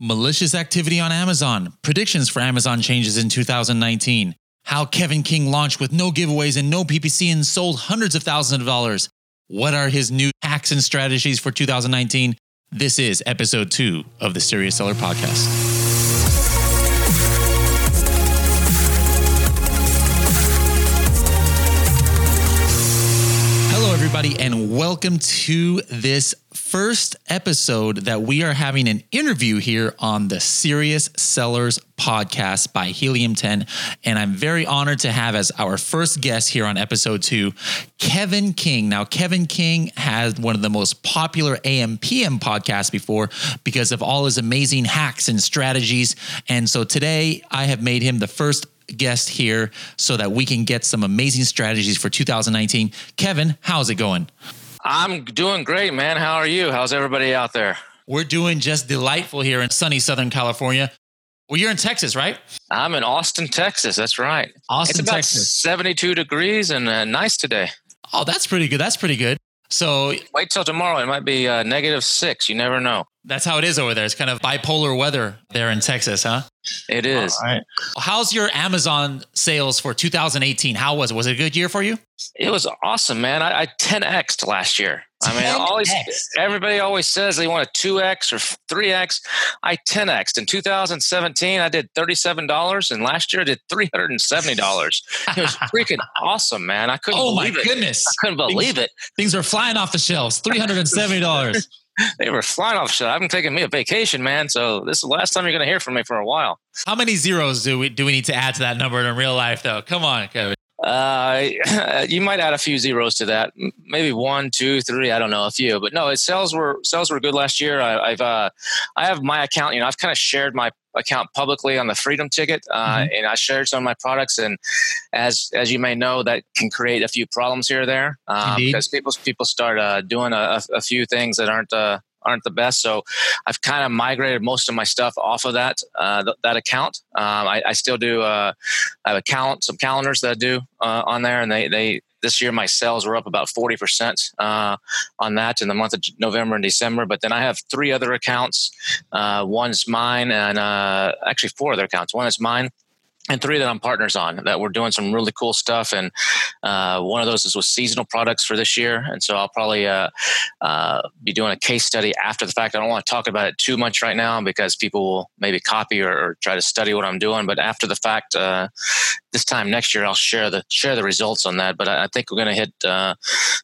malicious activity on Amazon, predictions for Amazon changes in 2019, how Kevin King launched with no giveaways and no PPC and sold hundreds of thousands of dollars. What are his new hacks and strategies for 2019? This is episode two of the Serious Seller Podcast. Everybody, and welcome to this first episode that we are having an interview here on the Serious Sellers podcast by Helium 10. And I'm very honored to have as our first guest here on episode two, Kevin King. Now, Kevin King has one of the most popular AMPM podcasts before because of all his amazing hacks and strategies. And so today I have made him the first guest here so that we can get some amazing strategies for 2019. Kevin, how's it going? I'm doing great, man. How are you? How's everybody out there? We're doing just delightful here in sunny Southern California. Well, you're in Texas, right? I'm in Austin, Texas. That's right. Austin, it's about Texas. 72 degrees and uh, nice today. Oh, that's pretty good. That's pretty good. So Wait till tomorrow. It might be uh, negative six. You never know. That's how it is over there. It's kind of bipolar weather there in Texas, huh? It is. All right. How's your Amazon sales for 2018? How was it? Was it a good year for you? It was awesome, man. I, I 10x'd last year. I mean, always everybody always says they want a 2x or 3x. I 10x'd. In 2017, I did $37, and last year I did $370. It was freaking awesome, man. I couldn't Oh my believe it. goodness. I couldn't believe it. Things are flying off the shelves. $370. They were flying off shit. I haven't taken me a vacation, man. So this is the last time you're going to hear from me for a while. How many zeros do we do we need to add to that number in real life though? Come on, Kevin. Uh, you might add a few zeros to that, maybe one, two, three. I don't know, a few, but no, it sales were sales were good last year. I, I've uh, I have my account. You know, I've kind of shared my account publicly on the Freedom Ticket, uh, and I shared some of my products. And as as you may know, that can create a few problems here or there um, because people people start uh, doing a, a few things that aren't. Aren't the best so i've kind of migrated most of my stuff off of that uh, th- that account um, I, I still do uh, I have a count some calendars that I do uh, on there, and they they this year my sales were up about forty percent uh, on that in the month of November and December. But then I have three other accounts. Uh, one's mine, and uh, actually four other accounts. One is mine. And three that I'm partners on that we're doing some really cool stuff. And uh, one of those is with seasonal products for this year. And so I'll probably uh, uh, be doing a case study after the fact. I don't want to talk about it too much right now because people will maybe copy or, or try to study what I'm doing. But after the fact, uh, this time next year, I'll share the share the results on that. But I, I think we're going to hit uh,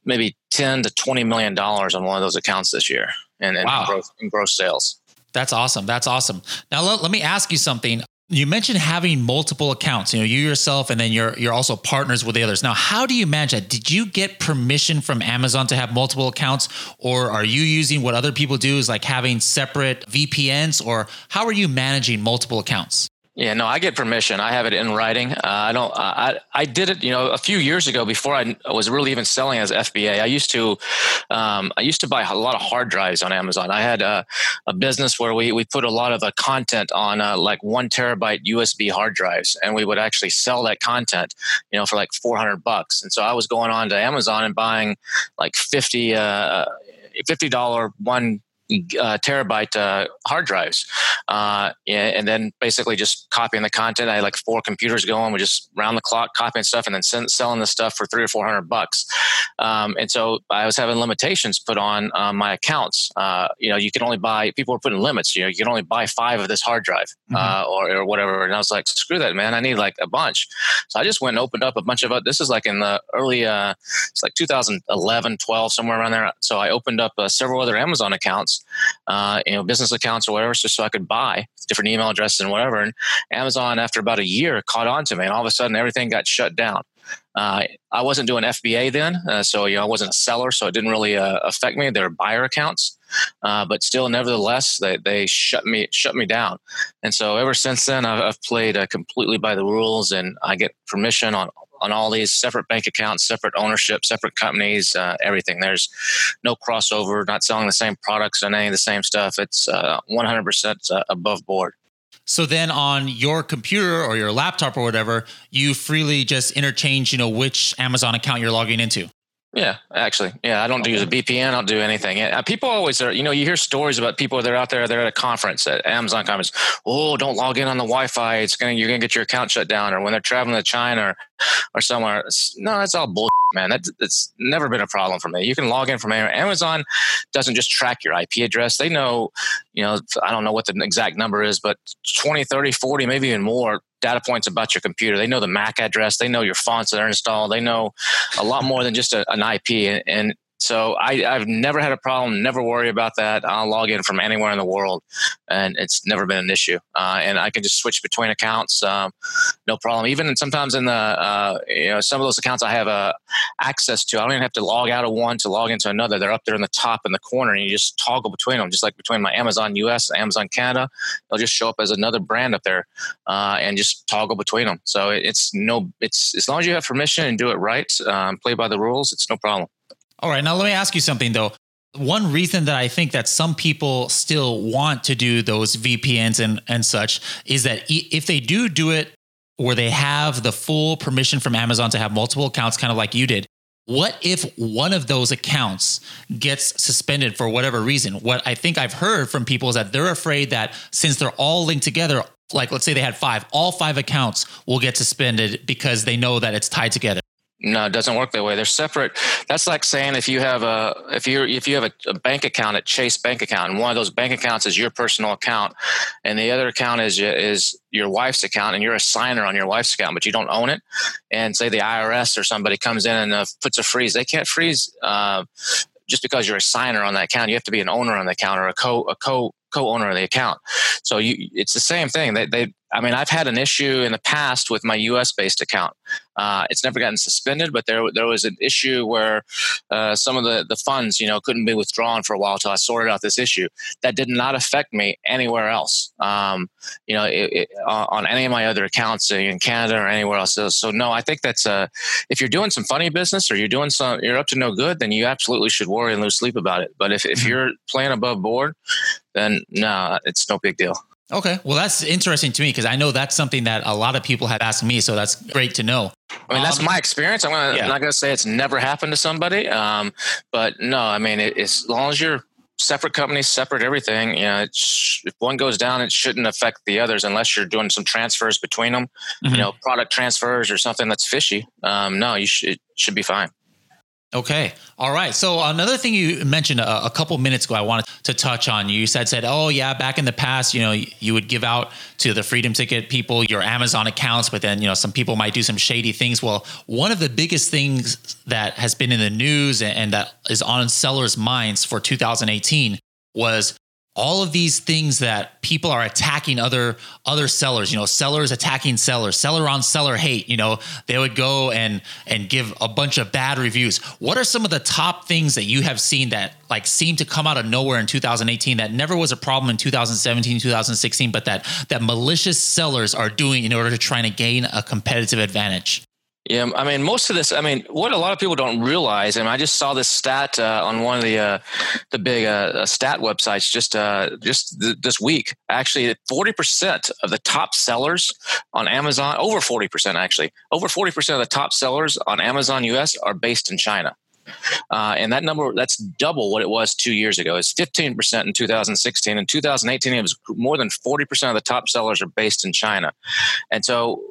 maybe ten to twenty million dollars on one of those accounts this year, and, and Wow. gross, in gross sales. That's awesome. That's awesome. Now let, let me ask you something. You mentioned having multiple accounts, you know, you yourself and then you're you're also partners with the others. Now, how do you manage that? Did you get permission from Amazon to have multiple accounts or are you using what other people do is like having separate VPNs or how are you managing multiple accounts? Yeah, no, I get permission. I have it in writing. Uh, I don't. I I did it, you know, a few years ago before I was really even selling as FBA. I used to, um, I used to buy a lot of hard drives on Amazon. I had a, a business where we we put a lot of the content on uh, like one terabyte USB hard drives, and we would actually sell that content, you know, for like four hundred bucks. And so I was going on to Amazon and buying like fifty. Uh, Fifty dollar one uh, terabyte uh, hard drives, uh, and then basically just copying the content. I had like four computers going, we just round the clock copying stuff, and then send, selling the stuff for three or four hundred bucks. Um, and so I was having limitations put on uh, my accounts. Uh, you know, you can only buy. People were putting limits. You know, you can only buy five of this hard drive uh, or, or whatever. And I was like, screw that, man. I need like a bunch. So I just went and opened up a bunch of. This is like in the early. Uh, it's like 2011, 12, somewhere around there. So I opened up uh, several other Amazon accounts uh, you know, business accounts or whatever, just so I could buy different email addresses and whatever. And Amazon, after about a year, caught on to me, and all of a sudden, everything got shut down. Uh, I wasn't doing FBA then, uh, so you know I wasn't a seller, so it didn't really uh, affect me. They were buyer accounts, uh, but still, nevertheless, they, they shut me shut me down. And so ever since then, I've, I've played uh, completely by the rules, and I get permission on on all these separate bank accounts, separate ownership, separate companies, uh, everything. There's no crossover, not selling the same products and any of the same stuff. It's uh, 100% uh, above board. So then on your computer or your laptop or whatever, you freely just interchange, you know, which Amazon account you're logging into. Yeah, actually, yeah, I don't okay. use a VPN. I don't do anything. People always are. You know, you hear stories about people that are out there. They're at a conference at Amazon conference. Oh, don't log in on the Wi-Fi. It's gonna you're gonna get your account shut down. Or when they're traveling to China or, or somewhere. It's, no, that's all bullshit, man. That, that's never been a problem for me. You can log in from anywhere. Amazon doesn't just track your IP address. They know, you know, I don't know what the exact number is, but 20, 30, 40, maybe even more data points about your computer. They know the MAC address. They know your fonts that are installed. They know a lot more than just a, an IP. And, and so I, have never had a problem, never worry about that. I'll log in from anywhere in the world, and it's never been an issue. Uh, and I can just switch between accounts, um, no problem. Even sometimes in the uh, you know some of those accounts I have uh, access to, I don't even have to log out of one to log into another. They're up there in the top in the corner, and you just toggle between them, just like between my Amazon US and Amazon Canada. They'll just show up as another brand up there, uh, and just toggle between them. So it's no, it's as long as you have permission and do it right, um, play by the rules, it's no problem. All right, now let me ask you something though. One reason that I think that some people still want to do those VPNs and and such is that if they do do it where they have the full permission from Amazon to have multiple accounts kind of like you did, what if one of those accounts gets suspended for whatever reason? What I think I've heard from people is that they're afraid that since they're all linked together, like let's say they had five, all five accounts will get suspended because they know that it's tied together. No, it doesn't work that way. They're separate. That's like saying if you have a if you if you have a, a, bank account at Chase Bank account, and one of those bank accounts is your personal account, and the other account is is your wife's account, and you're a signer on your wife's account, but you don't own it, and say the IRS or somebody comes in and uh, puts a freeze, they can't freeze uh, just because you're a signer on that account. You have to be an owner on the account or a co a co co-owner of the account. So you, it's the same thing. They, they, I mean, I've had an issue in the past with my U.S. based account. Uh, it's never gotten suspended, but there there was an issue where uh, some of the the funds, you know, couldn't be withdrawn for a while until I sorted out this issue. That did not affect me anywhere else. Um, you know, it, it, on any of my other accounts in Canada or anywhere else. So, so no, I think that's uh, if you're doing some funny business or you're doing some, you're up to no good, then you absolutely should worry and lose sleep about it. But if if mm-hmm. you're playing above board, then no, it's no big deal. Okay. Well, that's interesting to me because I know that's something that a lot of people have asked me. So that's great to know. I mean, that's um, my experience. I'm, gonna, yeah. I'm not going to say it's never happened to somebody. Um, but no, I mean, it, as long as you're separate companies, separate everything, you know, sh- if one goes down, it shouldn't affect the others unless you're doing some transfers between them, mm-hmm. you know, product transfers or something that's fishy. Um, no, you should, it should be fine. Okay. All right. So another thing you mentioned a, a, couple minutes ago, I wanted to touch on. You said said, oh yeah, back in the past, you know, you would give out to the Freedom Ticket people your Amazon accounts, but then you know some people might do some shady things. Well, one of the biggest things that has been in the news and that is on sellers' minds for 2018 was all of these things that people are attacking other other sellers you know sellers attacking sellers seller on seller hate you know they would go and and give a bunch of bad reviews. What are some of the top things that you have seen that like seem to come out of nowhere in 2018 that never was a problem in 2017 2016 but that that malicious sellers are doing in order to try to gain a competitive advantage yeah, I mean, most of this. I mean, what a lot of people don't realize, and I just saw this stat uh, on one of the uh, the big uh, uh stat websites just uh, just th- this week. Actually, forty percent of the top sellers on Amazon, over forty percent actually, over forty percent of the top sellers on Amazon US are based in China. Uh, and that number that's double what it was two years ago. It's 15% in 2016. In 2018, it was more than 40% of the top sellers are based in China. And so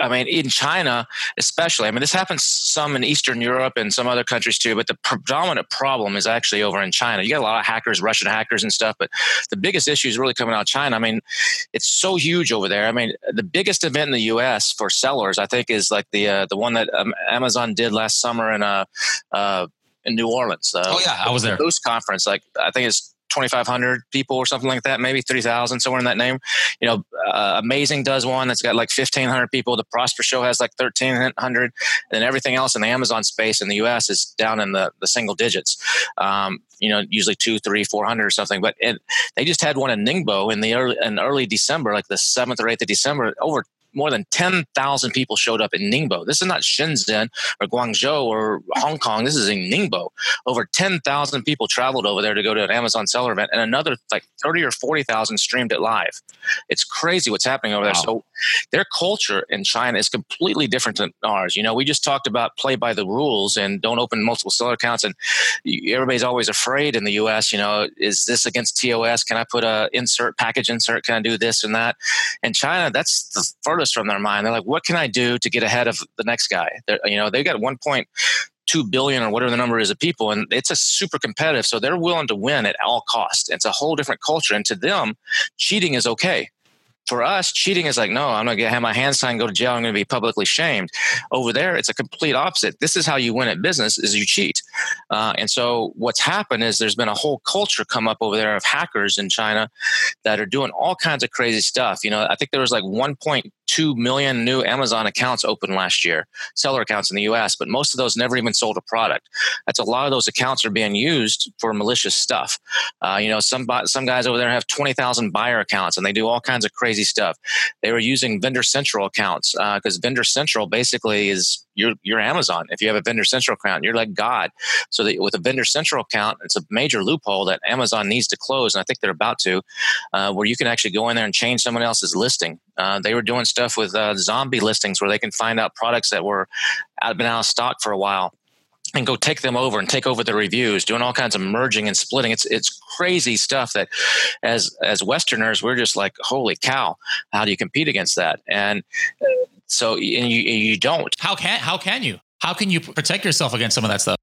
I mean, in China, especially, I mean, this happens some in Eastern Europe and some other countries too, but the predominant problem is actually over in China. You got a lot of hackers, Russian hackers and stuff, but the biggest issue is really coming out of China. I mean, it's so huge over there. I mean, the biggest event in the U.S. for sellers, I think, is like the uh, the one that um, Amazon did last summer in uh, uh in New Orleans. Uh, oh yeah, I was there. Boost conference, like I think it's 2,500 people or something like that, maybe 3,000, somewhere in that name. You know, uh, Amazing does one that's got like 1,500 people. The Prosper Show has like 1,300. And everything else in the Amazon space in the US is down in the, the single digits. Um, you know, usually two, three, 400 or something. But it, they just had one in Ningbo in the early, in early December, like the 7th or 8th of December, over more than 10,000 people showed up in Ningbo. This is not Shenzhen or Guangzhou or Hong Kong. This is in Ningbo. Over 10,000 people traveled over there to go to an Amazon seller event, and another like 30 or 40,000 streamed it live. It's crazy what's happening over wow. there. So their culture in China is completely different than ours. You know, we just talked about play by the rules and don't open multiple seller accounts, and everybody's always afraid in the U.S. You know, is this against TOS? Can I put a insert package insert? Can I do this and that? In China, that's the furthest from their mind. They're like, what can I do to get ahead of the next guy? They're, you know, they've got one point two billion or whatever the number is of people, and it's a super competitive. So they're willing to win at all costs. It's a whole different culture, and to them, cheating is okay for us, cheating is like, no, I'm not going to have my hands signed, go to jail. I'm going to be publicly shamed. Over there, it's a complete opposite. This is how you win at business: is you cheat. Uh, and so, what's happened is there's been a whole culture come up over there of hackers in China that are doing all kinds of crazy stuff. You know, I think there was like 1.2 million new Amazon accounts opened last year, seller accounts in the U.S., but most of those never even sold a product. That's a lot of those accounts are being used for malicious stuff. Uh, you know, some some guys over there have 20,000 buyer accounts, and they do all kinds of crazy stuff. They were using Vendor Central accounts because uh, Vendor Central basically is your your Amazon. If you have a Vendor Central account, you're like God. So that with a Vendor Central account, it's a major loophole that Amazon needs to close, and I think they're about to, uh, where you can actually go in there and change someone else's listing. Uh, they were doing stuff with uh, zombie listings where they can find out products that were out, been out of stock for a while and go take them over and take over the reviews, doing all kinds of merging and splitting. It's it's crazy stuff that as as Westerners we're just like, holy cow, how do you compete against that? And so and you you don't. How can how can you? How can you protect yourself against some of that stuff?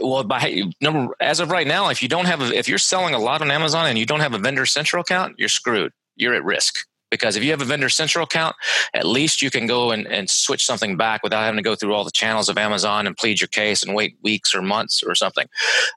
Well, by number as of right now, if you don't have a, if you're selling a lot on Amazon and you don't have a vendor central account, you're screwed. You're at risk because if you have a vendor central account, at least you can go and, and switch something back without having to go through all the channels of Amazon and plead your case and wait weeks or months or something.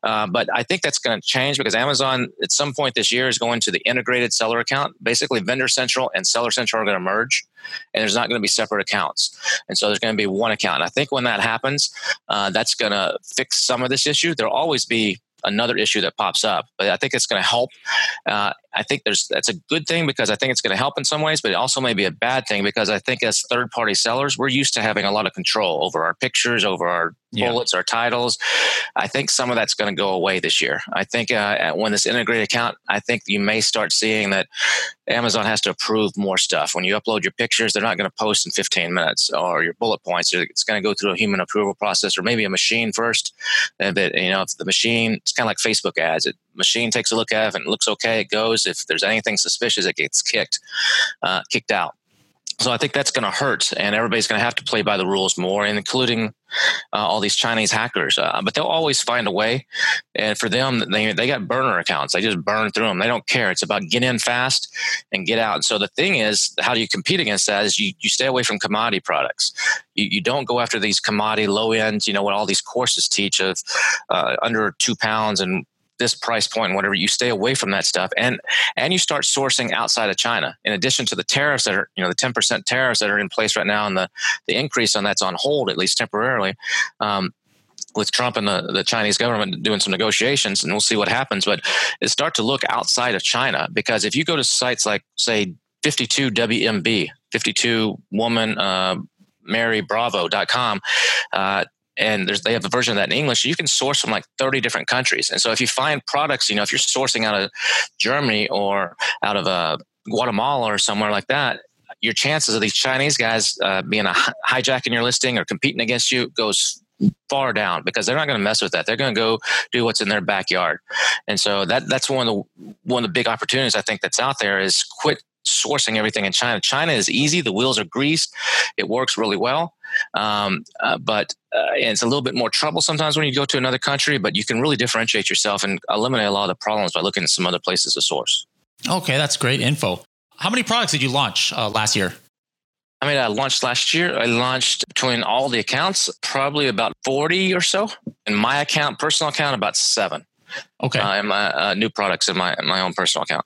Uh, but I think that's going to change because Amazon at some point this year is going to the integrated seller account. Basically, vendor central and seller central are going to merge and there's not going to be separate accounts. And so there's going to be one account. And I think when that happens, uh, that's going to fix some of this issue. There'll always be another issue that pops up. But I think it's going to help. Uh, I think there's that's a good thing because I think it's going to help in some ways, but it also may be a bad thing because I think as third party sellers, we're used to having a lot of control over our pictures, over our yeah. bullets, our titles. I think some of that's going to go away this year. I think uh, when this integrated account, I think you may start seeing that Amazon has to approve more stuff. When you upload your pictures, they're not going to post in 15 minutes or your bullet points. It's going to go through a human approval process or maybe a machine first. And that, you know, if the machine, it's kind of like Facebook ads. It machine takes a look at it and it looks okay, it goes. If there's anything suspicious, it gets kicked, uh, kicked out. So I think that's going to hurt, and everybody's going to have to play by the rules more, including uh, all these Chinese hackers. Uh, but they'll always find a way. And for them, they they got burner accounts. They just burn through them. They don't care. It's about get in fast and get out. And so the thing is, how do you compete against that? Is you you stay away from commodity products. You, you don't go after these commodity low end. You know what all these courses teach of uh, under two pounds and this price point, whatever, you stay away from that stuff, and and you start sourcing outside of China. In addition to the tariffs that are, you know, the ten percent tariffs that are in place right now, and the the increase on that's on hold at least temporarily. Um, with Trump and the, the Chinese government doing some negotiations, and we'll see what happens. But start to look outside of China because if you go to sites like, say, 52 WMB, 52 woman uh, marybravo.com, uh, and they have a version of that in English. You can source from like 30 different countries. And so if you find products, you know, if you're sourcing out of Germany or out of uh, Guatemala or somewhere like that, your chances of these Chinese guys uh, being a hijacking your listing or competing against you goes far down because they're not going to mess with that. They're going to go do what's in their backyard. And so that that's one of the one of the big opportunities I think that's out there is quit sourcing everything in China. China is easy; the wheels are greased. It works really well. Um, uh, but uh, it's a little bit more trouble sometimes when you go to another country. But you can really differentiate yourself and eliminate a lot of the problems by looking at some other places to source. Okay, that's great info. How many products did you launch uh, last year? I mean, I launched last year. I launched between all the accounts, probably about 40 or so. In my account, personal account, about seven. Okay. Uh, and my uh, new products in my in my own personal account.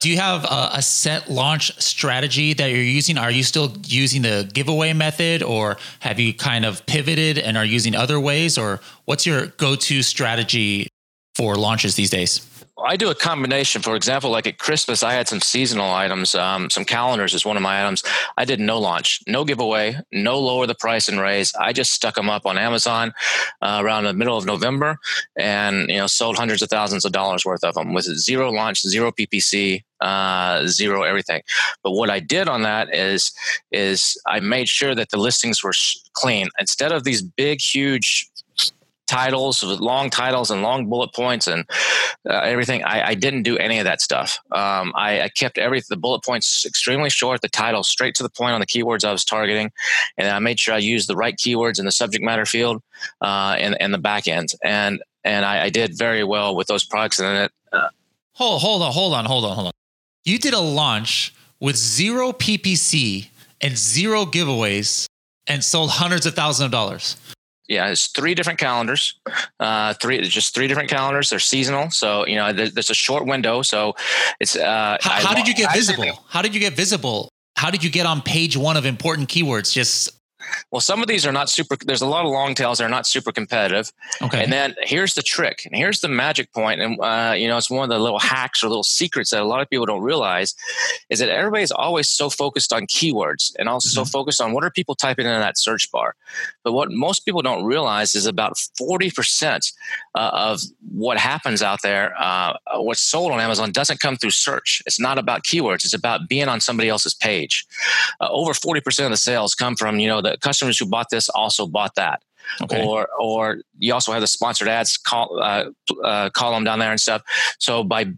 Do you have a, a, set launch strategy that you're using? Are you still using the giveaway method or have you kind of pivoted and are using other ways? Or what's your go to strategy for launches these days? I do a combination. For example, like at Christmas, I had some seasonal items. Um, some calendars is one of my items. I did no launch, no giveaway, no lower the price and raise. I just stuck them up on Amazon uh, around the middle of November, and you know sold hundreds of thousands of dollars worth of them with zero launch, zero PPC, uh, zero everything. But what I did on that is is I made sure that the listings were clean instead of these big, huge titles with long titles and long bullet points and uh, everything. I, I, didn't do any of that stuff. Um, I, I, kept every the bullet points extremely short, the title straight to the point on the keywords I was targeting, and I made sure I used the right keywords in the subject matter field uh, and, and the back end. And and I, I did very well with those products. And it. Uh, hold hold on hold on hold on hold on. You did a launch with zero PPC and zero giveaways and sold hundreds of thousands of dollars yeah, it's three different calendars. Uh, three, just three different calendars. They're seasonal, so you know there's a short window. So it's. Uh, how, how did you get visible? How did you get visible? How did you get on page one of important keywords? Just well, some of these are not super. There's a lot of long tails that are not super competitive. Okay. And then here's the trick, and here's the magic point, and uh, you know, it's one of the little hacks or little secrets that a lot of people don't realize is that everybody's always so focused on keywords and also mm-hmm. so focused on what are people typing in that search bar. But what most people don't realize is about forty percent uh, of what happens out there, uh, what's sold on Amazon, doesn't come through search. It's not about keywords. It's about being on somebody else's page. Uh, over forty percent of the sales come from you know the customers who bought this also bought that. Okay. Or, or you also have the sponsored ads call, uh, uh, column down there and stuff. So by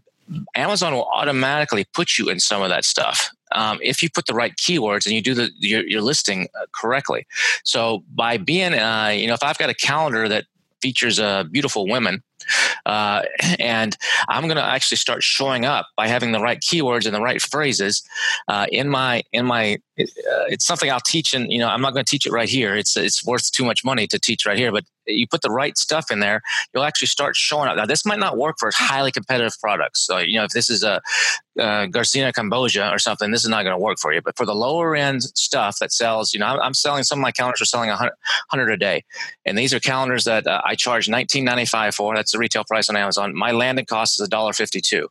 Amazon will automatically put you in some of that stuff um, if you put the right keywords and you do the your, your listing uh, correctly. So by being, uh, you know, if I've got a calendar that features uh, beautiful women, uh, and I'm going to actually start showing up by having the right keywords and the right phrases uh, in my in my. Uh, it's something I'll teach, and you know I'm not going to teach it right here. It's it's worth too much money to teach right here, but you put the right stuff in there, you'll actually start showing up. Now, this might not work for highly competitive products. So, you know, if this is a, a Garcinia Cambogia or something, this is not going to work for you. But for the lower end stuff that sells, you know, I'm, I'm selling some of my calendars are selling 100, 100 a day, and these are calendars that uh, I charge 19.95 for. That's retail price on Amazon. My landing cost is $1.52.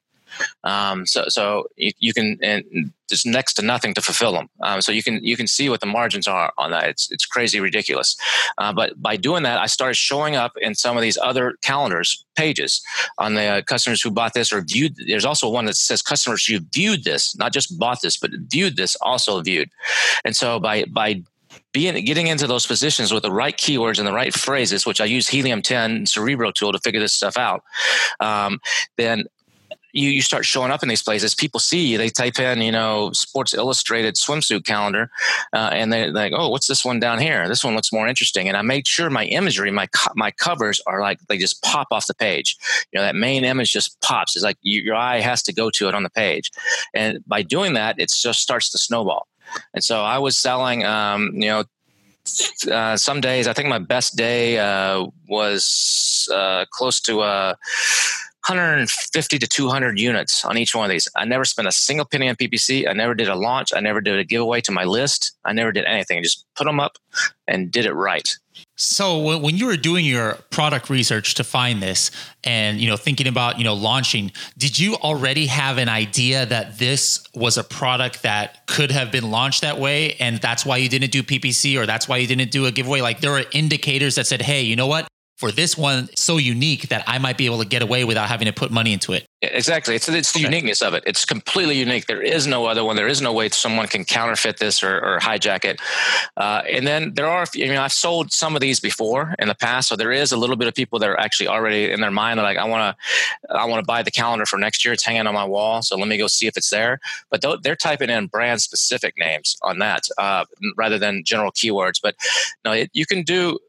Um, so so you, you can and there's next to nothing to fulfill them. Um, so you can you can see what the margins are on that. It's it's crazy ridiculous. Uh, but by doing that, I started showing up in some of these other calendars pages on the uh, customers who bought this or viewed. There's also one that says customers who viewed this, not just bought this, but viewed this, also viewed. And so by by being getting into those positions with the right keywords and the right phrases, which I use Helium 10 Cerebro tool to figure this stuff out, um, then you, you start showing up in these places. People see you. They type in, you know, Sports Illustrated swimsuit calendar, uh, and they're like, "Oh, what's this one down here? This one looks more interesting." And I make sure my imagery, my co- my covers are like they just pop off the page. You know, that main image just pops. It's like you, your eye has to go to it on the page, and by doing that, it just starts to snowball. And so I was selling, um, you know, uh, some days I think my best day uh, was uh, close to uh, 150 to 200 units on each one of these. I never spent a single penny on PPC. I never did a launch. I never did a giveaway to my list. I never did anything. I just put them up and did it right. So when you were doing your product research to find this and you know thinking about you know launching did you already have an idea that this was a product that could have been launched that way and that's why you didn't do PPC or that's why you didn't do a giveaway? Like there were indicators that said hey you know what for this one so unique that I might be able to get away without having to put money into it. Exactly. It's, it's the okay. uniqueness of it. It's completely unique. There is no other one. There is no way someone can counterfeit this or, or hijack it. Uh, and then there are, you know, I've sold some of these before in the past. So there is a little bit of people that are actually already in their mind. They're like, I want to, I want to buy the calendar for next year. It's hanging on my wall. So let me go see if it's there. But they're typing in brand specific names on that uh, rather than general keywords. But no, it, you can do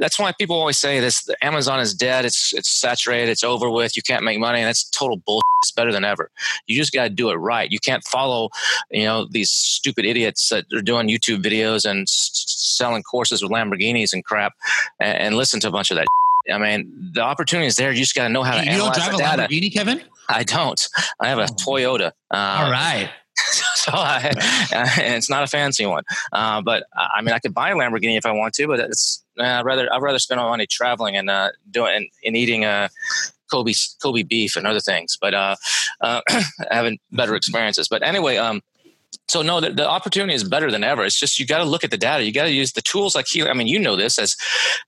that's why people always say this Amazon is dead, it's it's saturated, it's over with, you can't make money, and that's total bullshit. It's better than ever. You just got to do it right. You can't follow, you know, these stupid idiots that are doing YouTube videos and s- selling courses with Lamborghinis and crap, and, and listen to a bunch of that. I mean, the opportunity is there. You just got to know how to you analyze don't drive a Lamborghini, Kevin? I don't. I have a oh. Toyota. Uh, All right. so I, and it's not a fancy one. Uh, but I mean, I could buy a Lamborghini if I want to, but it's I'd rather I'd rather spend my money traveling and uh, doing and, and eating uh, Kobe Kobe beef and other things, but uh, uh, having better experiences. But anyway, um, so no, the, the, opportunity is better than ever. It's just you got to look at the data. You got to use the tools like Helium. I mean, you know this as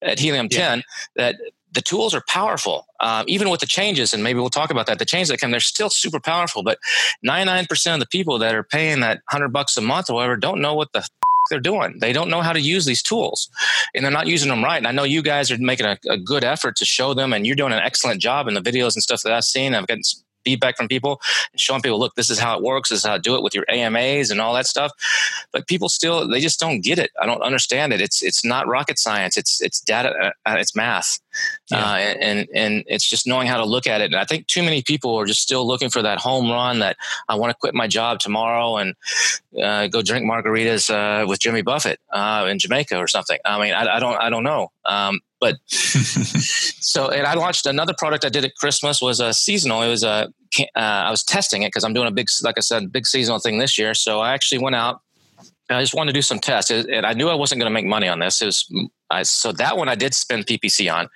at Helium yeah. 10 that the tools are powerful, uh, even with the changes, and maybe we'll talk about that. The changes that come, they're still super powerful. But 99% of the people that are paying that hundred bucks a month or whatever don't know what the they're doing. They don't know how to use these tools and they're not using them right. And I know you guys are making a, a, good effort to show them and you're doing an excellent job in the videos and stuff that I've seen. I've gotten feedback from people and showing people, look, this is how it works. This is how to do it with your AMAs and all that stuff. But people still, they just don't get it. I don't understand it. It's it's not rocket science. It's it's data. Uh, it's math. Yeah. Uh, and and it's just knowing how to look at it. And I think too many people are just still looking for that home run that I want to quit my job tomorrow and uh, go drink margaritas uh, with Jimmy Buffett uh, in Jamaica or something. I mean, I, I don't I don't know. Um, but so, and I launched another product I did at Christmas was a seasonal. It was a uh, I was testing it because I'm doing a big, like I said, big seasonal thing this year. So I actually went out. I just wanted to do some tests, and I knew I wasn't going to make money on this. It was I, so that one I did spend PPC on.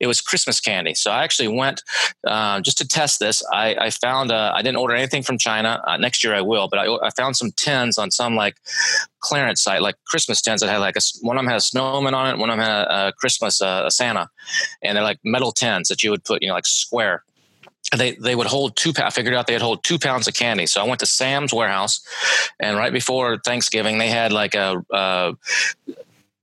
It was Christmas candy. So I actually went uh, just to test this. I, I found uh, I didn't order anything from China. Uh, next year I will, but I, I, found some tins on some like clearance site, like Christmas tins that had like a, one of them had a snowman on it, one of them had a, a Christmas uh, Santa, and they're like metal tins that you would put, you know, like square they they would hold two. I figured out they'd hold two pounds of candy. So I went to Sam's warehouse, and right before Thanksgiving, they had like a, a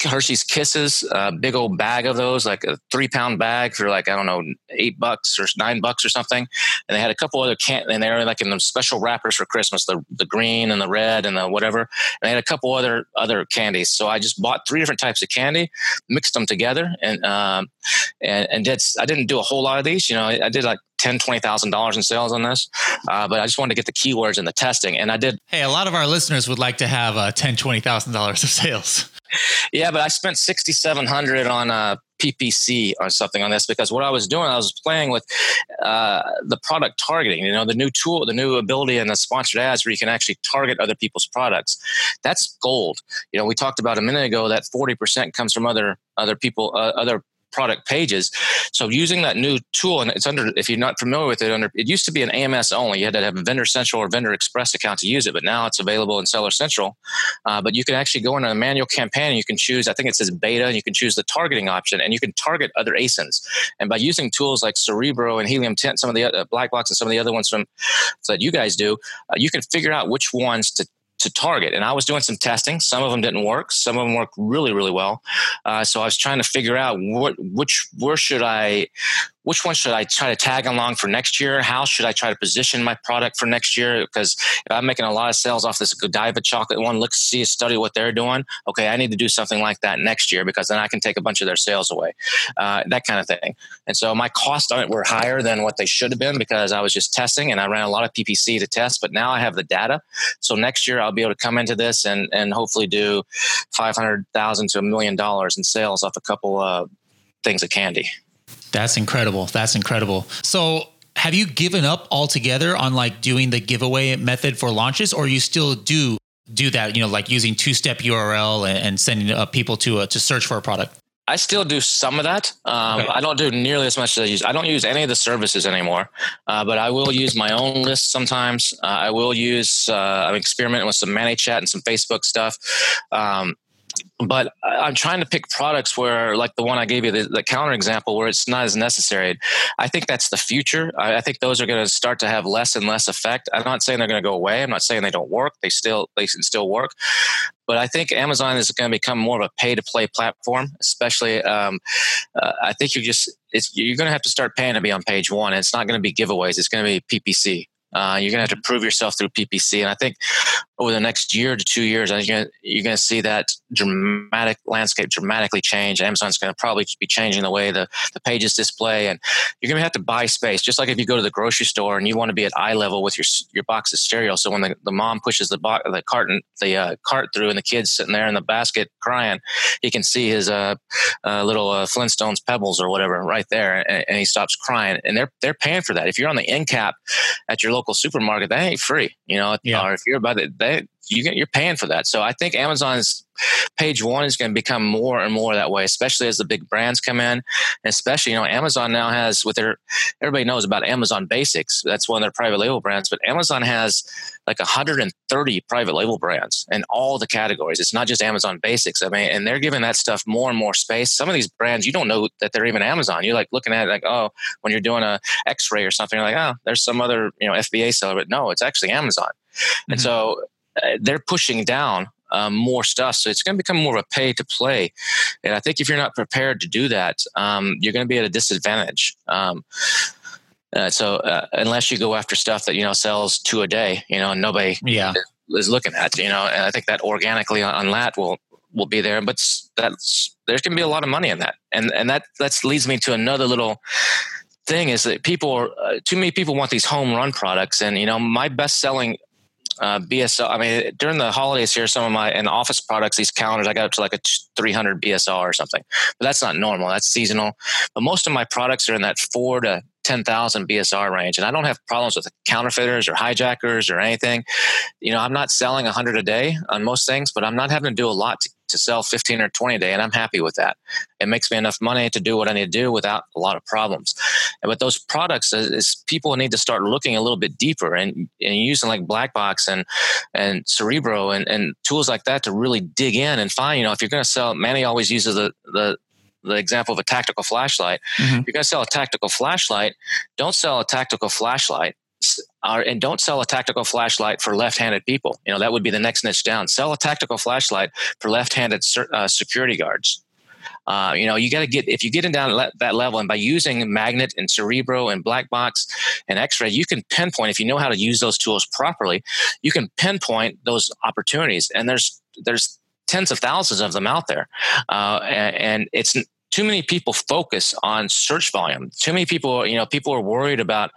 Hershey's Kisses, a big old bag of those, like a three pound bag for like, I don't know, eight bucks or nine bucks or something. And they had a couple other can, and they were like in the special wrappers for Christmas, the, the green and the red and the whatever. And they had a couple other, other candies. So I just bought three different types of candy, mixed them together and, um, and, and did, I didn't do a whole lot of these, you know, I did like ten, twenty thousand dollars in sales on this, uh, but I just wanted to get the keywords and the testing, and I did. Hey, a lot of our listeners would like to have uh, ten, twenty thousand dollars of sales. Yeah, but I spent sixty seven hundred on a uh, PPC or something on this because what I was doing, I was playing with uh, the product targeting. You know, the new tool, the new ability in the sponsored ads where you can actually target other people's products. That's gold. You know, we talked about a minute ago that forty percent comes from other other people, uh, other product pages. So using that new tool, and it's under, if you're not familiar with it, under it used to be an AMS only. You had to have a Vendor Central or Vendor Express account to use it, but now it's available in Seller Central. Uh, but you can actually go into a manual campaign and you can choose, I think it says beta, and you can choose the targeting option and you can target other ASINs. And by using tools like Cerebro and Helium 10, some of the uh, Black Box and some of the other ones from that you guys do, uh, you can figure out which ones to to target. And I was doing some testing. Some of them didn't work. Some of them worked really, really well. Uh, so I was trying to figure out what, which, where should I, which one should I try to tag along for next year? How should I try to position my product for next year? Because if I'm making a lot of sales off this Godiva chocolate one, look, see, study what they're doing. Okay, I need to do something like that next year because then I can take a bunch of their sales away, uh, that kind of thing. And so my costs on it were higher than what they should have been because I was just testing and I ran a lot of PPC to test. But now I have the data, so next year I'll be able to come into this and and hopefully do five hundred thousand to a million dollars in sales off a couple of things of candy. That's incredible. That's incredible. So, have you given up altogether on like doing the giveaway method for launches, or you still do do that? You know, like using two step URL and, and sending uh, people to uh, to search for a product. I still do some of that. Um, okay. I don't do nearly as much as I use. I don't use any of the services anymore, uh, but I will use my own list sometimes. Uh, I will use. Uh, I'm experimenting with some ManyChat and some Facebook stuff. Um, but I'm trying to pick products where, like the one I gave you, the, the counter example, where it's not as necessary. I think that's the future. I, I think those are going to start to have less and less effect. I'm not saying they're going to go away. I'm not saying they don't work. They still they can still work. But I think Amazon is going to become more of a pay to play platform, especially. Um, uh, I think you just you're going to have to start paying to be on page one. It's not going to be giveaways. It's going to be PPC. Uh, you're going to have to prove yourself through PPC. And I think over the next year to two years, you're going to, you're going to see that dramatic landscape dramatically change. Amazon's going to probably be changing the way the, the pages display, and you're going to have to buy space. Just like if you go to the grocery store and you want to be at eye level with your your box of cereal, so when the, the mom pushes the bo- the carton the uh, cart through and the kid's sitting there in the basket crying, he can see his uh, uh, little uh, Flintstones pebbles or whatever right there, and, and he stops crying. And they're they're paying for that. If you're on the end cap at your local supermarket, that ain't free. You know, yeah. or if you're by the they you get you're paying for that. So I think Amazon's page one is going to become more and more that way, especially as the big brands come in. And especially, you know, Amazon now has with their everybody knows about Amazon Basics. That's one of their private label brands, but Amazon has like 130 private label brands in all the categories. It's not just Amazon Basics. I mean, and they're giving that stuff more and more space. Some of these brands you don't know that they're even Amazon. You're like looking at it like, oh, when you're doing a X-ray or something, you're like, oh, there's some other you know FBA seller, but no, it's actually Amazon. Mm-hmm. And so uh, they're pushing down um, more stuff. So it's going to become more of a pay to play. And I think if you're not prepared to do that, um, you're going to be at a disadvantage. Um, uh, so uh, unless you go after stuff that you know sells two a day, you know, and nobody yeah. is looking at, you know, and I think that organically on, that will will be there. But that's there's going to be a lot of money in that, and and that that leads me to another little thing is that people are uh, too many people want these home run products and you know my best selling uh, BSL. I mean, during the holidays here, some of my and office products, these calendars, I got up to like a 300 BSL or something. But that's not normal. That's seasonal. But most of my products are in that four to 10,000 BSR range. And I don't have problems with counterfeiters or hijackers or anything. You know, I'm not selling 100 a day on most things, but I'm not having to do a lot to, to sell 15 or 20 a day. And I'm happy with that. It makes me enough money to do what I need to do without a lot of problems. And with those products, uh, is, is people need to start looking a little bit deeper and, and using like Black Box and, and Cerebro and, and tools like that to really dig in and find, you know, if you're going to sell, Manny always uses the, the, the example of a tactical flashlight. Mm-hmm. If you're going to sell a tactical flashlight, don't sell a tactical flashlight and don't sell a tactical flashlight for left-handed people. You know that would be the next niche down. Sell a tactical flashlight for left-handed uh, security guards. Uh, you know, you got to get if you get in down that level, and by using magnet and cerebro and black box and X-ray, you can pinpoint if you know how to use those tools properly. You can pinpoint those opportunities, and there's there's tens of thousands of them out there, uh, and, and it's too many people focus on search volume. Too many people, you know, people are worried about,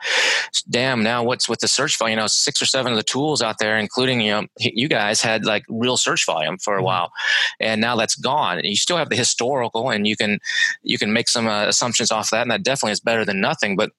damn, now what's with the search volume? You know, six or seven of the tools out there, including, you know, you guys had like real search volume for a mm-hmm. while and now that's gone. You still have the historical and you can, you can make some uh, assumptions off that. And that definitely is better than nothing. But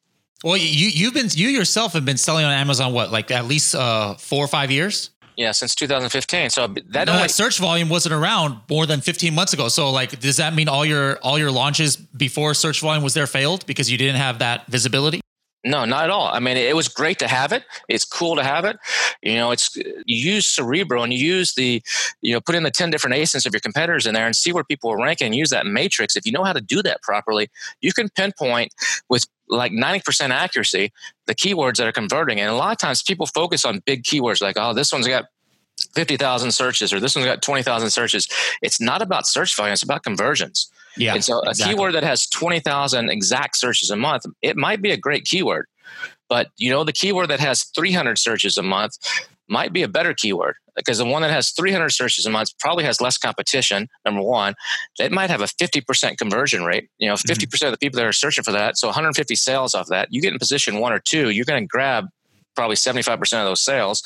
well, you, you've been, you yourself have been selling on Amazon, what, like at least uh, four or five years? Yeah, since 2015. So that no, only search volume wasn't around more than 15 months ago. So like, does that mean all your all your launches before search volume was there failed because you didn't have that visibility? No, not at all. I mean, it was great to have it. It's cool to have it. You know, it's you use Cerebro and you use the, you know, put in the ten different ASINs of your competitors in there and see where people are ranking. And use that matrix. If you know how to do that properly, you can pinpoint with like 90% accuracy the keywords that are converting. And a lot of times people focus on big keywords like, oh, this one's got 50,000 searches or this one's got 20,000 searches. It's not about search volume, it's about conversions. Yeah. And so exactly. a keyword that has 20,000 exact searches a month, it might be a great keyword. But you know, the keyword that has 300 searches a month might be a better keyword because the one that has 300 searches a month probably has less competition. Number one, it might have a 50% conversion rate. You know, 50% mm-hmm. of the people that are searching for that, so 150 sales off that. You get in position one or two, you're going to grab probably 75% of those sales.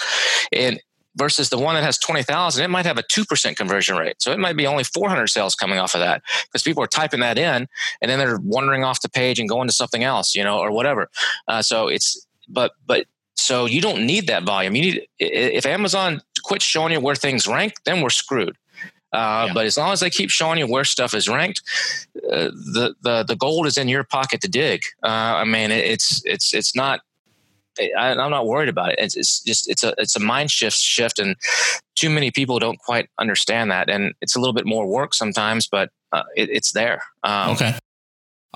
And versus the one that has 20,000, it might have a 2% conversion rate. So it might be only 400 sales coming off of that because people are typing that in and then they're wandering off the page and going to something else, you know, or whatever. Uh, so it's, but, but, so you don't need that volume. You need, if Amazon quits showing you where things rank, then we're screwed. Uh, yeah. But as long as they keep showing you where stuff is ranked, uh, the the the gold is in your pocket to dig. Uh, I mean, it's it's it's not I, am not worried about it. It's, it's, just it's a it's a mind shift shift, and too many people don't quite understand that. And it's a little bit more work sometimes, but uh, it, it's there. Um, okay.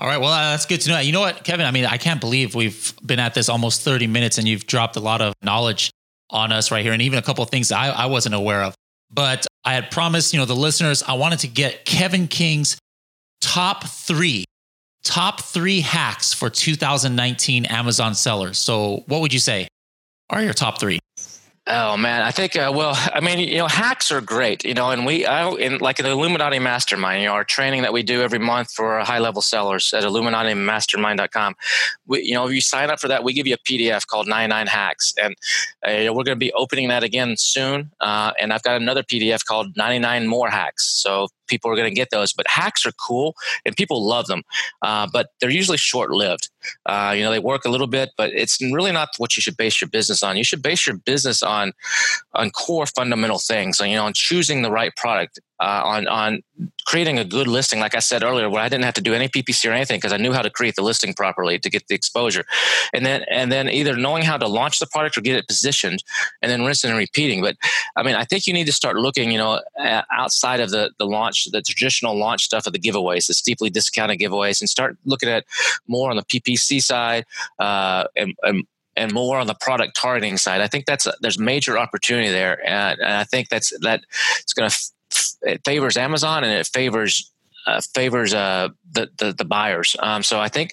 All right. Well, uh, that's good to know. You know what, Kevin? I mean, I can't believe we've been at this almost 30 minutes, and you've dropped a lot of knowledge on us right here, and even a couple of things I, I wasn't aware of. But I had promised, you know, the listeners, I wanted to get Kevin King's top three top three hacks for 2019 Amazon sellers. So, what would you say are your top three? Oh man, I think uh, well, I mean, you know, hacks are great, you know, and we, I, in like the Illuminati Mastermind, you know, our training that we do every month for high level sellers at IlluminatiMastermind.com. We, you know, if you sign up for that, we give you a PDF called 99 Hacks, and uh, we're going to be opening that again soon. Uh, and I've got another PDF called 99 More Hacks. So people are going to get those. But hacks are cool and people love them, uh, but they're usually short lived. Uh, you know, they work a little bit, but it's really not what you should base your business on. You should base your business on on core fundamental things. You know, on choosing the right product, uh, on on creating a good listing. Like I said earlier, where I didn't have to do any PPC or anything because I knew how to create the listing properly to get the exposure, and then and then either knowing how to launch the product or get it positioned, and then rinsing and repeating. But I mean, I think you need to start looking, you know, outside of the the launch, the traditional launch stuff of the giveaways, the steeply discounted giveaways, and start looking at more on the PPC side uh, and, and and more on the product targeting side. I think that's a, there's major opportunity there, and, and I think that's that it's going to it favors Amazon and it favors uh, favors uh, the, the, the buyers. Um, so I think.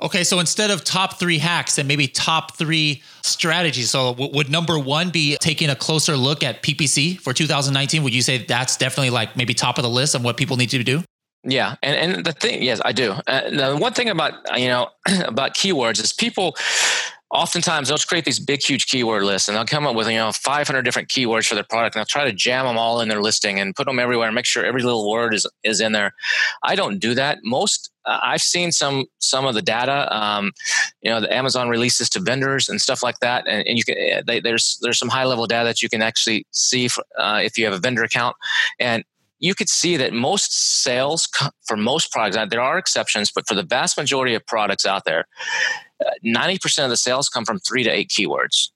Okay, so instead of top three hacks and maybe top three strategies, so w- would number one be taking a closer look at PPC for 2019? Would you say that's definitely like maybe top of the list of what people need to do? Yeah, and and the thing, yes, I do. Uh, the one thing about you know about keywords is people oftentimes they'll create these big huge keyword lists and they'll come up with you know 500 different keywords for their product and they'll try to jam them all in their listing and put them everywhere and make sure every little word is is in there. I don't do that. Most uh, i've seen some some of the data um, you know the amazon releases to vendors and stuff like that and, and you can eh, they, there's there's some high level data that you can actually see for, uh, if you have a vendor account and you could see that most sales for most products, there are exceptions, but for the vast majority of products out there, 90% of the sales come from three to eight keywords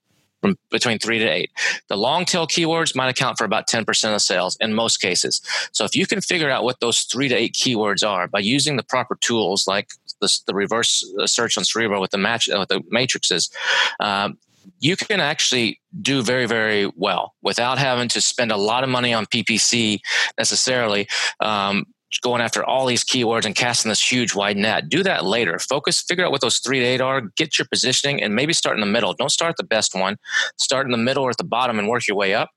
from between three to eight. The long tail keywords might account for about 10% of sales in most cases. So if you can figure out what those three to eight keywords are by using the proper tools like the, the reverse search on Cerebro with the match uh, with the matrices, um, you can actually do very, very well without having to spend a lot of money on PPC necessarily. Um, going after all these keywords and casting this huge wide net. Do that later. Focus, figure out what those three to eight are, get your positioning, and maybe start in the middle. Don't start the best one. Start in the middle or at the bottom and work your way up.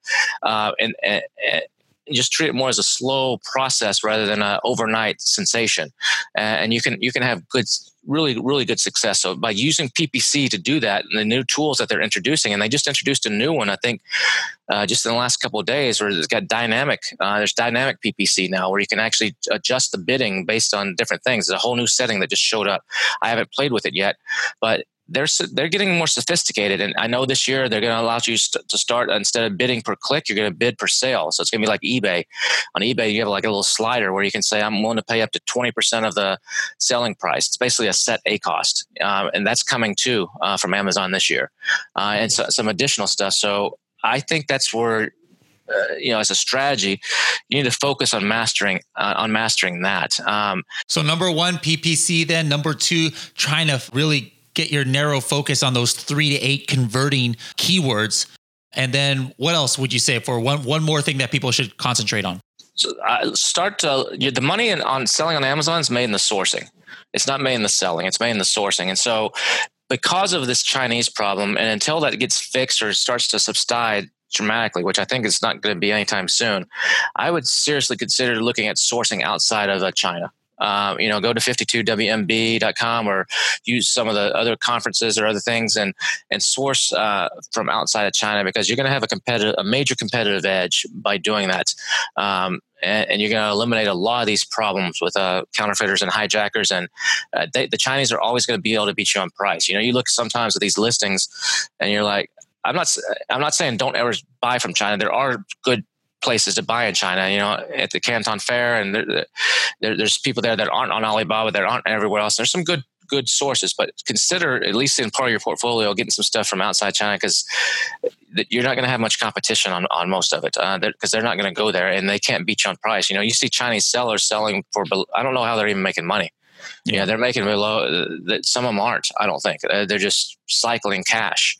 Uh, and, and, and just treat it more as a slow process rather than an overnight sensation. and you can you can have good really, really good success. So by using PPC to do that and the new tools that they're introducing, and they just introduced a new one, I think, uh, just in the last couple of days, where it's got dynamic. Uh, there's dynamic PPC now, where you can actually adjust the bidding based on different things. There's a whole new setting that just showed up. I haven't played with it yet, but they're they're getting more sophisticated, and I know this year they're going to allow you to start instead of bidding per click, you're going to bid per sale. So it's going to be like eBay. On eBay, you have like a little slider where you can say, "I'm willing to pay up to twenty percent of the selling price." It's basically a set ACoS, um, and that's coming too uh, from Amazon this year, uh, and so, some additional stuff. So I think that's where uh, you know as a strategy you need to focus on mastering uh, on mastering that um, so number one ppc then number two trying to really get your narrow focus on those three to eight converting keywords. And then what else would you say for one one more thing that people should concentrate on? So uh, start to the money in, on selling on Amazon is made in the sourcing. It's not made in the selling. It's made in the sourcing. And so because of this Chinese problem, and until that gets fixed or starts to subside dramatically, which I think is not going to be anytime soon, I would seriously consider looking at sourcing outside of uh, China. Um, you know, go to 52wmb.com or use some of the other conferences or other things and and source uh, from outside of China because you're going to have a competitive, a major competitive edge by doing that. Um, and, and, you're going to eliminate a lot of these problems with uh, counterfeiters and hijackers. And uh, they, the Chinese are always going to be able to beat you on price. You know, you look sometimes at these listings, and you're like, I'm not. I'm not saying don't ever buy from China. There are good places to buy in China. You know, at the Canton Fair, and there, there, there's people there that aren't on Alibaba, that aren't everywhere else. There's some good good sources, but consider at least in part of your portfolio getting some stuff from outside China because you're not going to have much competition on, on most of it because uh, they're, they're, not going to go there and they can't beat you on price. You know, you see Chinese sellers selling for I don't know how they're even making money. Yeah, they're making below. That some of them aren't. I don't think uh, they're just cycling cash,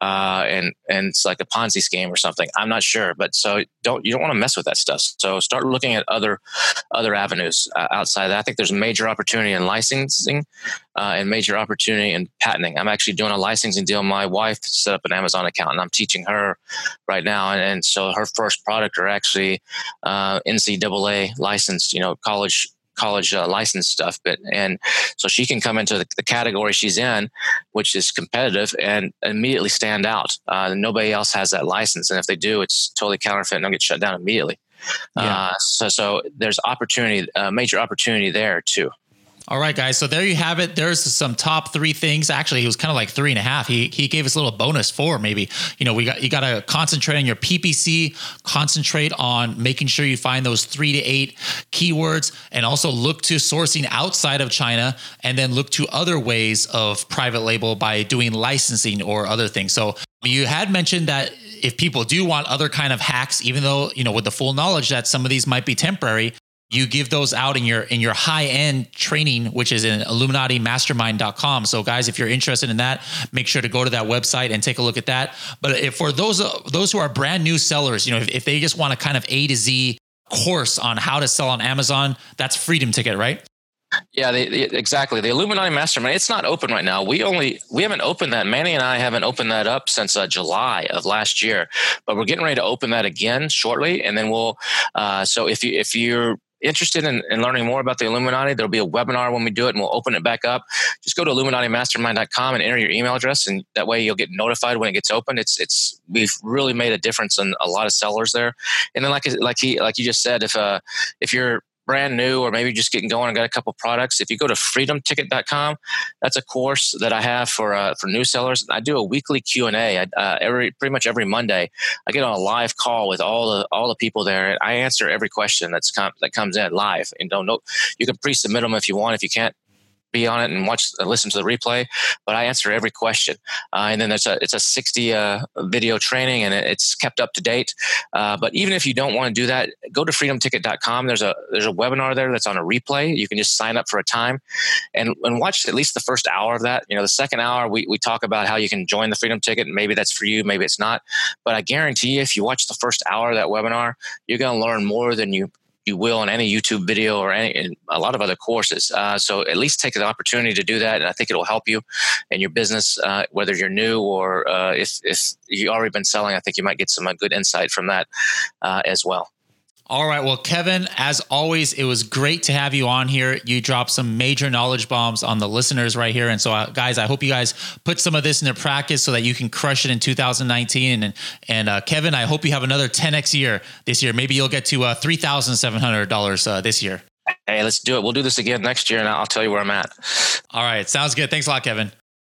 uh, and and it's like a Ponzi scheme or something. I'm not sure, but so don't you don't want to mess with that stuff. So start looking at other other avenues uh, outside that. I think there's major opportunity in licensing uh, and major opportunity in patenting. I'm actually doing a licensing deal. My wife set up an Amazon account, and I'm teaching her right now. And, and so her first product are actually uh, NCAA licensed, you know, college college uh, license stuff but and so she can come into the, the, category she's in which is competitive and immediately stand out uh, nobody else has that license and if they do it's totally counterfeit and they'll get shut down immediately Yeah. Uh, so, so there's opportunity, uh, major opportunity there too. All right, guys. So there you have it. There's some top three things. Actually, he was kind of like three and a half. He he gave us a little bonus four, maybe. You know, we got you got to concentrate on your PPC, concentrate on making sure you find those three to eight keywords, and also look to sourcing outside of China, and then look to other ways of private label by doing licensing or other things. So you had mentioned that if people do want other kind of hacks, even though you know with the full knowledge that some of these might be temporary, you give those out in your in your high end training which is in illuminatimastermind.com so guys if you're interested in that make sure to go to that website and take a look at that but if for those uh, those who are brand new sellers you know if, if they just want a kind of a to z course on how to sell on amazon that's freedom ticket right yeah, they, they, exactly. The Illuminati Mastermind. It's not open right now. We only we haven't opened that. Manny and I haven't opened that up since uh, July of last year, but we're getting ready to open that again shortly. And then we'll. Uh, so if you if you're interested in, in, learning more about the Illuminati, there'll be a webinar when we do it and we'll open it back up. Just go to illuminatimastermind.com and enter your email address and that way you'll get notified when it gets open. It's it's we've really made a difference in a lot of sellers there. And then like like he like you just said if uh if you're brand new or maybe just getting going and got a couple products, if you go to freedomticket.com, that's a course that I have for uh, for new sellers. I do a weekly Q and A uh, every pretty much every Monday. I get on a live call with all the all the people there. and I answer every question that's com- that comes in live. And don't know you can pre-submit them if you want. If you can't be on it and watch uh, listen to the replay but i answer every question. Uh, and then there's a it's a 60 uh, video training and it's kept up to date. Uh, but even if you don't want to do that go to freedomticket.com there's a there's a webinar there that's on a replay. You can just sign up for a time and, and watch at least the first hour of that. You know the second hour we, we talk about how you can join the freedom ticket. Maybe that's for you maybe it's not. But i guarantee you if you watch the first hour of that webinar you're going to learn more than you you will in any YouTube video or any a lot of other courses. Uh, so at least take the opportunity to do that, and I think it'll help you in your business, uh, whether you're new or uh, if if you already been selling. I think you might get some uh, good insight from that uh, as well. All right. Well, Kevin, as always, it was great to have you on here. You dropped some major knowledge bombs on the listeners right here. And so, uh, guys, I hope you guys put some of this into practice so that you can crush it in 2019. And, and uh, Kevin, I hope you have another 10x year this year. Maybe you'll get to uh, $3,700 uh, this year. Hey, let's do it. We'll do this again next year and I'll tell you where I'm at. All right. Sounds good. Thanks a lot, Kevin.